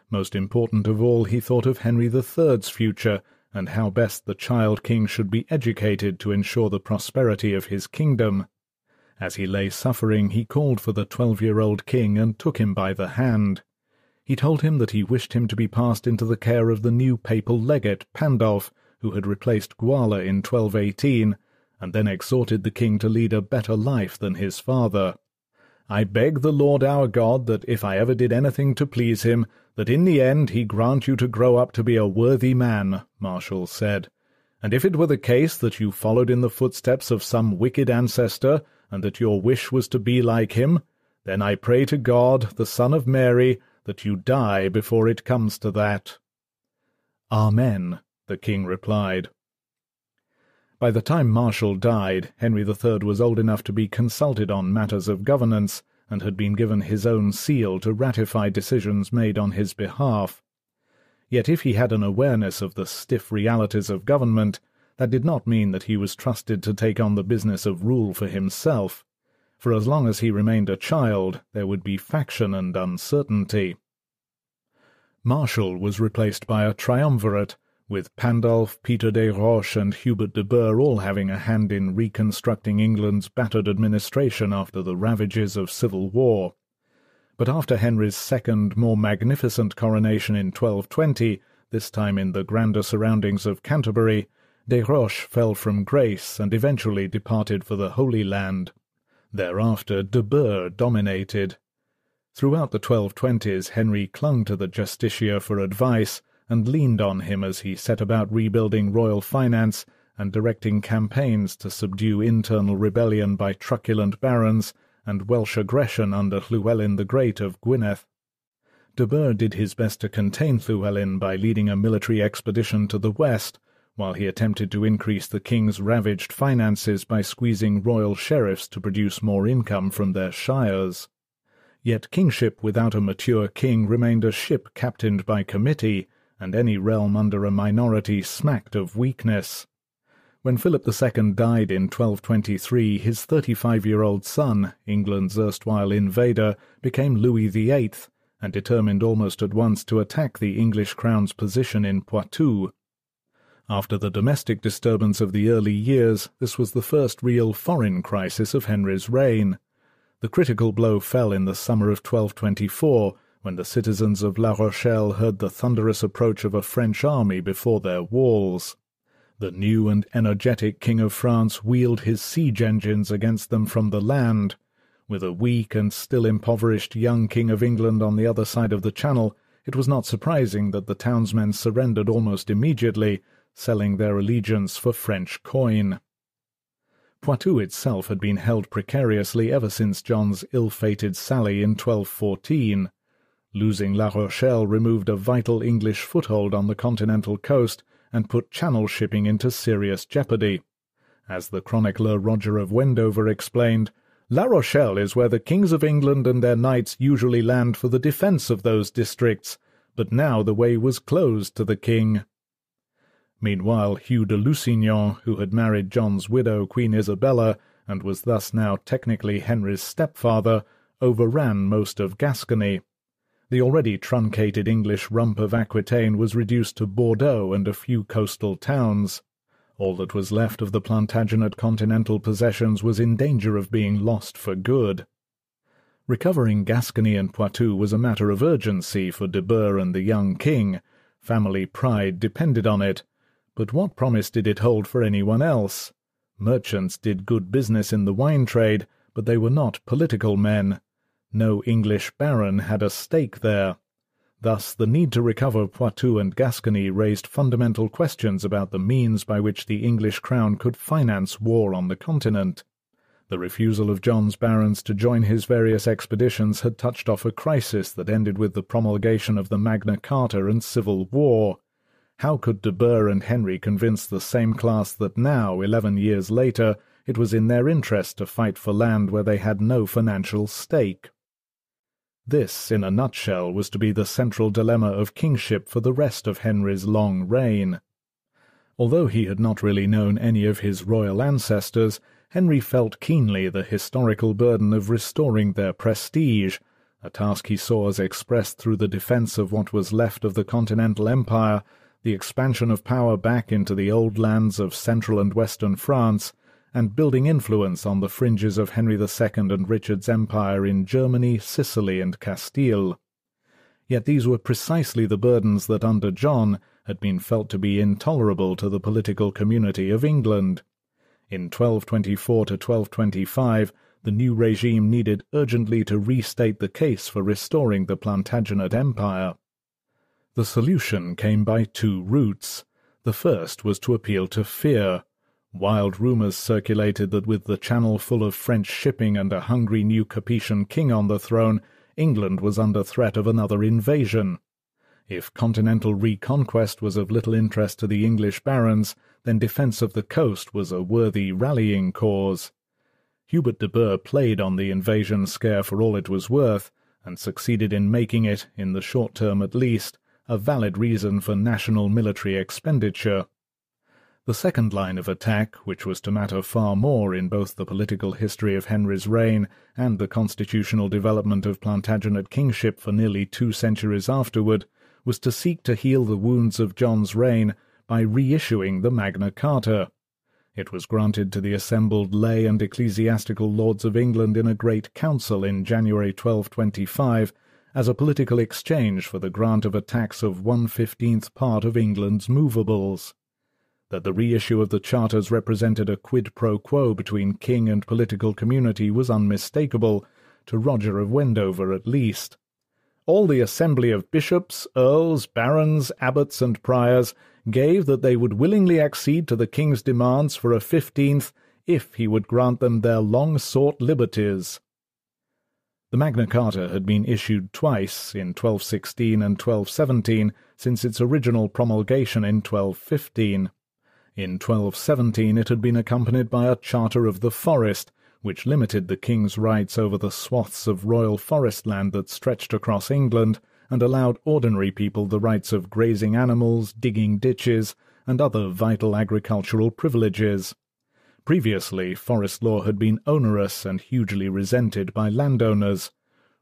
Most important of all, he thought of Henry III's future, and how best the child king should be educated to ensure the prosperity of his kingdom. As he lay suffering, he called for the twelve-year-old king and took him by the hand. He told him that he wished him to be passed into the care of the new papal legate, Pandulf, who had replaced Guala in 1218, and then exhorted the king to lead a better life than his father. I beg the Lord our God that if I ever did anything to please him, that in the end he grant you to grow up to be a worthy man, Marshal said. And if it were the case that you followed in the footsteps of some wicked ancestor, and that your wish was to be like him, then I pray to God, the Son of Mary, that you die before it comes to that. Amen, the king replied. By the time Marshal died, Henry III was old enough to be consulted on matters of governance, and had been given his own seal to ratify decisions made on his behalf. Yet if he had an awareness of the stiff realities of government, that did not mean that he was trusted to take on the business of rule for himself, for as long as he remained a child there would be faction and uncertainty. Marshal was replaced by a triumvirate, with Pandulf, Peter des Roches, and Hubert de Burgh all having a hand in reconstructing England's battered administration after the ravages of civil war. But after Henry's second, more magnificent coronation in 1220, this time in the grander surroundings of Canterbury, Des Roches fell from grace and eventually departed for the Holy Land. Thereafter de Burgh dominated. Throughout the 1220s Henry clung to the Justiciar for advice, and leaned on him as he set about rebuilding royal finance and directing campaigns to subdue internal rebellion by truculent barons and Welsh aggression under Llewellyn the Great of Gwynedd. De Burgh did his best to contain Llewellyn by leading a military expedition to the west, while he attempted to increase the king's ravaged finances by squeezing royal sheriffs to produce more income from their shires. Yet kingship without a mature king remained a ship captained by committee, and any realm under a minority smacked of weakness. When Philip II died in 1223, his 35-year-old son, England's erstwhile invader, became Louis VIII, and determined almost at once to attack the English crown's position in Poitou. After the domestic disturbance of the early years, this was the first real foreign crisis of Henry's reign. The critical blow fell in the summer of 1224, when the citizens of La Rochelle heard the thunderous approach of a French army before their walls. The new and energetic King of France wheeled his siege engines against them from the land. With a weak and still impoverished young King of England on the other side of the Channel, it was not surprising that the townsmen surrendered almost immediately, selling their allegiance for French coin. Poitou itself had been held precariously ever since John's ill-fated sally in 1214. Losing La Rochelle removed a vital English foothold on the continental coast and put channel shipping into serious jeopardy. As the chronicler Roger of Wendover explained, La Rochelle is where the kings of England and their knights usually land for the defence of those districts, but now the way was closed to the king. Meanwhile, Hugh de Lusignan, who had married John's widow, Queen Isabella, and was thus now technically Henry's stepfather, overran most of Gascony. The already truncated English rump of Aquitaine was reduced to Bordeaux and a few coastal towns. All that was left of the Plantagenet continental possessions was in danger of being lost for good. Recovering Gascony and Poitou was a matter of urgency for de Burgh and the young king. Family pride depended on it, but what promise did it hold for anyone else? Merchants did good business in the wine trade, but they were not political men. No English baron had a stake there. Thus the need to recover Poitou and Gascony raised fundamental questions about the means by which the English crown could finance war on the continent. The refusal of John's barons to join his various expeditions had touched off a crisis that ended with the promulgation of the Magna Carta and civil war. How could de Burgh and Henry convince the same class that now, eleven years later, it was in their interest to fight for land where they had no financial stake? This, in a nutshell, was to be the central dilemma of kingship for the rest of Henry's long reign. Although he had not really known any of his royal ancestors, Henry felt keenly the historical burden of restoring their prestige, a task he saw as expressed through the defence of what was left of the Continental Empire the expansion of power back into the old lands of central and western France, and building influence on the fringes of Henry II and Richard's empire in Germany, Sicily, and Castile. Yet these were precisely the burdens that under John had been felt to be intolerable to the political community of England. In 1224 to 1225, the new regime needed urgently to restate the case for restoring the Plantagenet Empire. The solution came by two routes. The first was to appeal to fear. Wild rumours circulated that with the Channel full of French shipping and a hungry new Capetian king on the throne, England was under threat of another invasion. If continental reconquest was of little interest to the English barons, then defence of the coast was a worthy rallying cause. Hubert de Burgh played on the invasion scare for all it was worth, and succeeded in making it, in the short term at least, a valid reason for national military expenditure. The second line of attack, which was to matter far more in both the political history of Henry's reign and the constitutional development of Plantagenet kingship for nearly two centuries afterward, was to seek to heal the wounds of John's reign by reissuing the Magna Carta. It was granted to the assembled lay and ecclesiastical lords of England in a great council in January 1225 as a political exchange for the grant of a tax of one fifteenth part of England's movables that the reissue of the charters represented a quid pro quo between king and political community was unmistakable, to Roger of Wendover at least. All the assembly of bishops, earls, barons, abbots, and priors gave that they would willingly accede to the king's demands for a fifteenth if he would grant them their long-sought liberties. The Magna Carta had been issued twice, in 1216 and 1217, since its original promulgation in 1215. In 1217 it had been accompanied by a Charter of the Forest, which limited the king's rights over the swaths of royal forest land that stretched across England, and allowed ordinary people the rights of grazing animals, digging ditches, and other vital agricultural privileges. Previously, forest law had been onerous and hugely resented by landowners.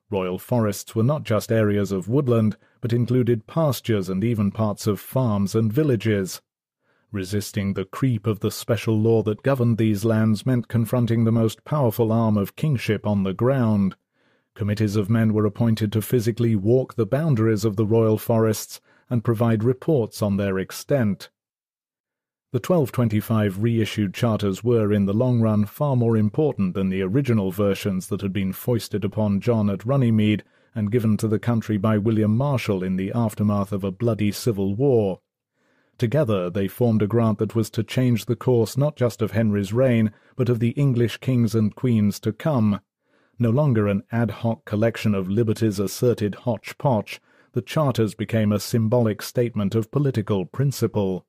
Royal forests were not just areas of woodland, but included pastures and even parts of farms and villages. Resisting the creep of the special law that governed these lands meant confronting the most powerful arm of kingship on the ground. Committees of men were appointed to physically walk the boundaries of the royal forests and provide reports on their extent. The 1225 reissued charters were, in the long run, far more important than the original versions that had been foisted upon John at Runnymede and given to the country by William Marshal in the aftermath of a bloody civil war. Together they formed a grant that was to change the course not just of Henry's reign, but of the English kings and queens to come. No longer an ad hoc collection of liberties asserted hotch-potch, the charters became a symbolic statement of political principle.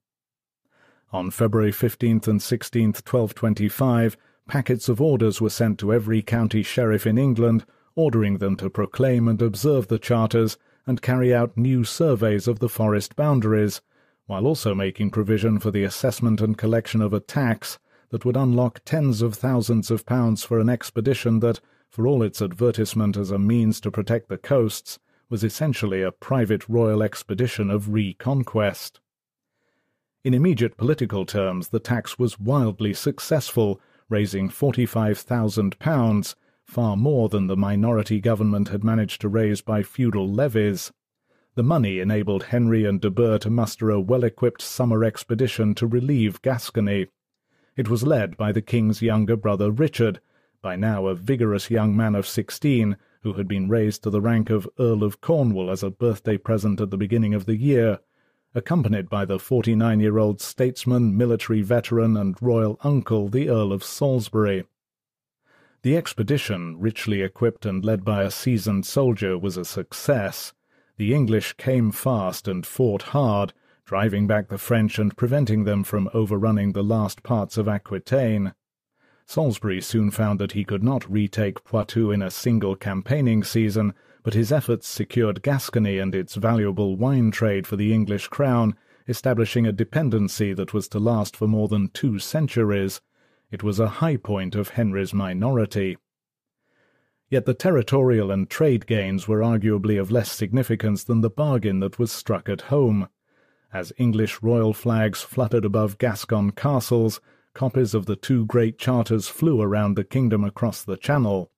On February 15th and 16th, 1225, packets of orders were sent to every county sheriff in England, ordering them to proclaim and observe the charters and carry out new surveys of the forest boundaries, while also making provision for the assessment and collection of a tax that would unlock tens of thousands of pounds for an expedition that, for all its advertisement as a means to protect the coasts, was essentially a private royal expedition of reconquest. In immediate political terms, the tax was wildly successful, raising forty-five thousand pounds, far more than the minority government had managed to raise by feudal levies. The money enabled Henry and de Burgh to muster a well-equipped summer expedition to relieve Gascony. It was led by the king's younger brother Richard, by now a vigorous young man of sixteen, who had been raised to the rank of Earl of Cornwall as a birthday present at the beginning of the year, accompanied by the forty-nine-year-old statesman, military veteran, and royal uncle, the Earl of Salisbury. The expedition, richly equipped and led by a seasoned soldier, was a success. The English came fast and fought hard, driving back the French and preventing them from overrunning the last parts of Aquitaine. Salisbury soon found that he could not retake Poitou in a single campaigning season, but his efforts secured Gascony and its valuable wine trade for the English crown, establishing a dependency that was to last for more than two centuries. It was a high point of Henry's minority. Yet the territorial and trade gains were arguably of less significance than the bargain that was struck at home. As English royal flags fluttered above Gascon castles, copies of the two great charters flew around the kingdom across the Channel.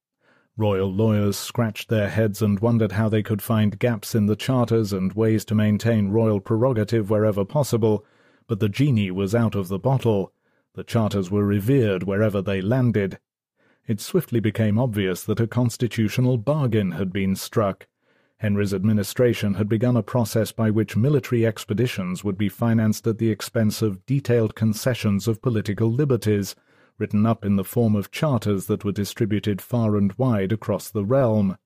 Royal lawyers scratched their heads and wondered how they could find gaps in the charters and ways to maintain royal prerogative wherever possible, but the genie was out of the bottle. The charters were revered wherever they landed, it swiftly became obvious that a constitutional bargain had been struck. Henry's administration had begun a process by which military expeditions would be financed at the expense of detailed concessions of political liberties, written up in the form of charters that were distributed far and wide across the realm.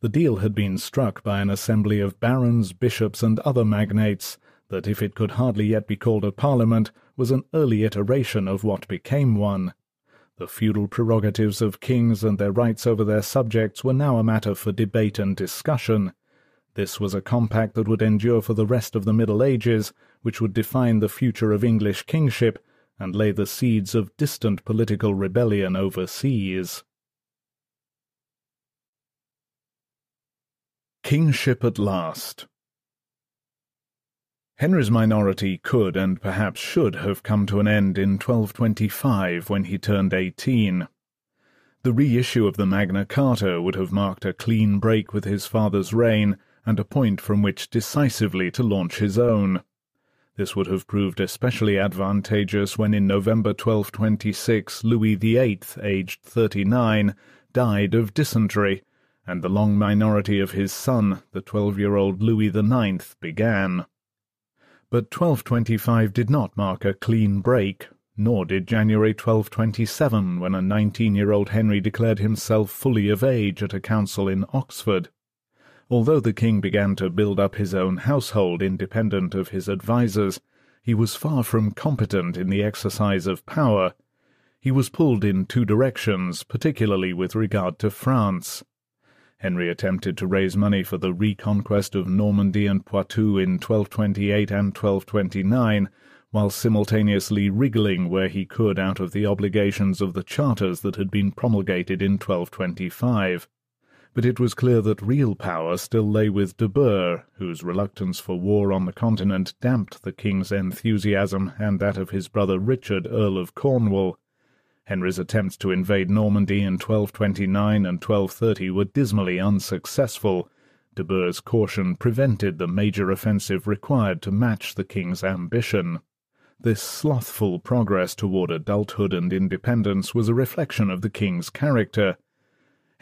The deal had been struck by an assembly of barons, bishops, and other magnates that, if it could hardly yet be called a parliament, was an early iteration of what became one. The feudal prerogatives of kings and their rights over their subjects were now a matter for debate and discussion. This was a compact that would endure for the rest of the Middle Ages, which would define the future of English kingship, and lay the seeds of distant political rebellion overseas. Kingship at last. Henry's minority could and perhaps should have come to an end in 1225 when he turned eighteen. The reissue of the Magna Carta would have marked a clean break with his father's reign and a point from which decisively to launch his own. This would have proved especially advantageous when in November 1226 Louis VIII, aged thirty-nine, died of dysentery, and the long minority of his son, the twelve-year-old Louis IX, began. But 1225 did not mark a clean break, nor did January 1227, when a nineteen-year-old Henry declared himself fully of age at a council in Oxford. Although the king began to build up his own household independent of his advisers, he was far from competent in the exercise of power. He was pulled in two directions, particularly with regard to France. Henry attempted to raise money for the reconquest of Normandy and Poitou in 1228 and 1229, while simultaneously wriggling where he could out of the obligations of the charters that had been promulgated in 1225. But it was clear that real power still lay with de Burgh, whose reluctance for war on the continent damped the king's enthusiasm and that of his brother Richard, Earl of Cornwall. Henry's attempts to invade Normandy in 1229 and 1230 were dismally unsuccessful. De Burgh's caution prevented the major offensive required to match the king's ambition. This slothful progress toward adulthood and independence was a reflection of the king's character.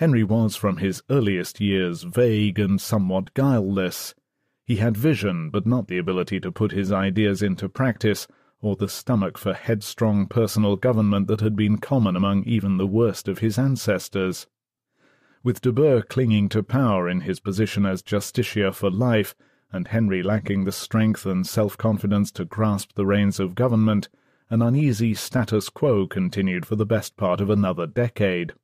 Henry was from his earliest years vague and somewhat guileless. He had vision, but not the ability to put his ideas into practice, or the stomach for headstrong personal government that had been common among even the worst of his ancestors. With de Burgh clinging to power in his position as justiciar for life, and Henry lacking the strength and self-confidence to grasp the reins of government, an uneasy status quo continued for the best part of another decade.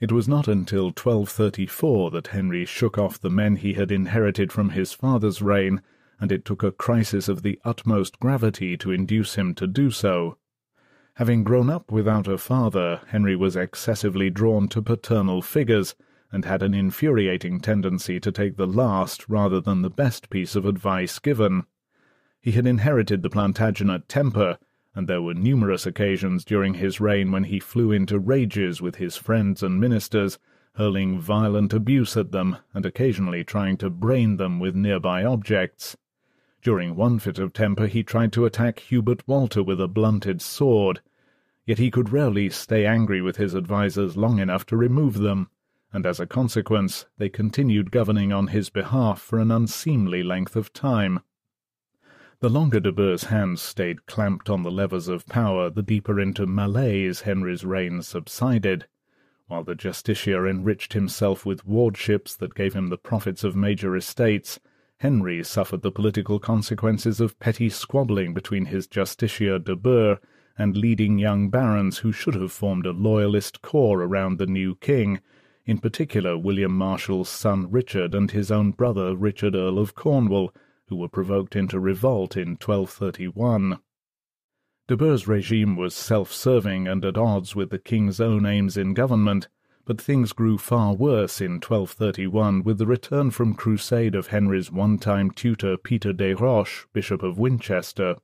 It was not until 1234 that Henry shook off the men he had inherited from his father's reign and it took a crisis of the utmost gravity to induce him to do so. Having grown up without a father, Henry was excessively drawn to paternal figures, and had an infuriating tendency to take the last rather than the best piece of advice given. He had inherited the Plantagenet temper, and there were numerous occasions during his reign when he flew into rages with his friends and ministers, hurling violent abuse at them, and occasionally trying to brain them with nearby objects. During one fit of temper he tried to attack Hubert Walter with a blunted sword, yet he could rarely stay angry with his advisers long enough to remove them, and as a consequence they continued governing on his behalf for an unseemly length of time. The longer de Burgh's hands stayed clamped on the levers of power, the deeper into malaise Henry's reign subsided. While the justiciar enriched himself with wardships that gave him the profits of major estates, Henry suffered the political consequences of petty squabbling between his justiciar de Burgh and leading young barons who should have formed a loyalist corps around the new king, in particular William Marshal's son Richard and his own brother Richard Earl of Cornwall, who were provoked into revolt in 1231. De Burgh's regime was self-serving and at odds with the king's own aims in government, but things grew far worse in 1231 with the return from crusade of Henry's one-time tutor Peter des Roches, Bishop of Winchester.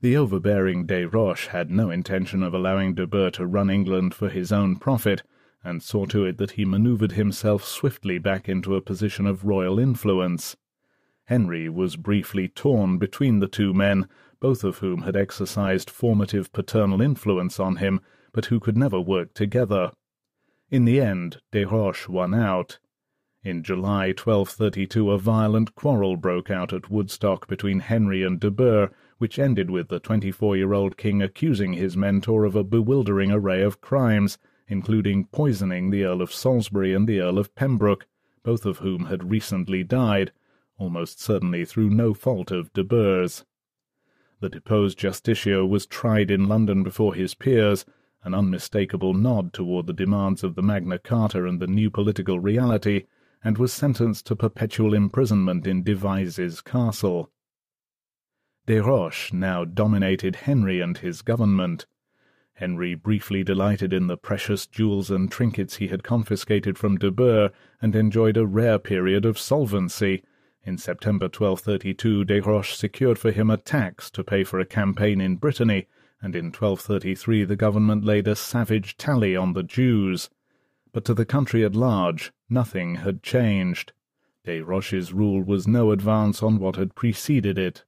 The overbearing des Roches had no intention of allowing de Burgh to run England for his own profit, and saw to it that he manoeuvred himself swiftly back into a position of royal influence. Henry was briefly torn between the two men, both of whom had exercised formative paternal influence on him, but who could never work together. In the end, Des Roches won out. In July 1232 a violent quarrel broke out at Woodstock between Henry and de Burgh, which ended with the twenty-four-year-old king accusing his mentor of a bewildering array of crimes, including poisoning the Earl of Salisbury and the Earl of Pembroke, both of whom had recently died, almost certainly through no fault of de Burgh's. The deposed Justiciar was tried in London before his peers, an unmistakable nod toward the demands of the Magna Carta and the new political reality, and was sentenced to perpetual imprisonment in Devizes Castle. Des Roches now dominated Henry and his government. Henry briefly delighted in the precious jewels and trinkets he had confiscated from de Burgh, and enjoyed a rare period of solvency. In September 1232 Des Roches secured for him a tax to pay for a campaign in Brittany, and in 1233 the government laid a savage tallage on the Jews. But to the country at large nothing had changed. Des Roches's rule was no advance on what had preceded it.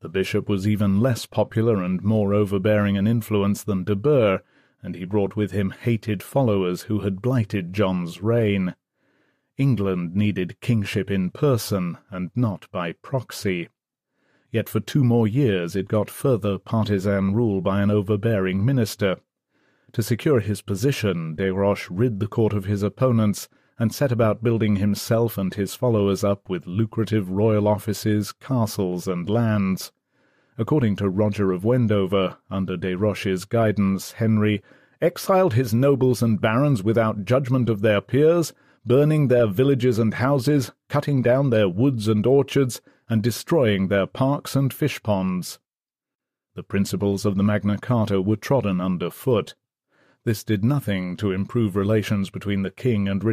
The bishop was even less popular and more overbearing an influence than de Burgh, and he brought with him hated followers who had blighted John's reign. England needed kingship in person, and not by proxy. Yet for two more years it got further partisan rule by an overbearing minister. To secure his position, Des Roches rid the court of his opponents, and set about building himself and his followers up with lucrative royal offices, castles, and lands. According to Roger of Wendover, under Des Roches's guidance, Henry exiled his nobles and barons without judgment of their peers, burning their villages and houses, cutting down their woods and orchards, and destroying their parks and fish ponds. The principles of the Magna Carta were trodden under foot. This did nothing to improve relations between the king and Richard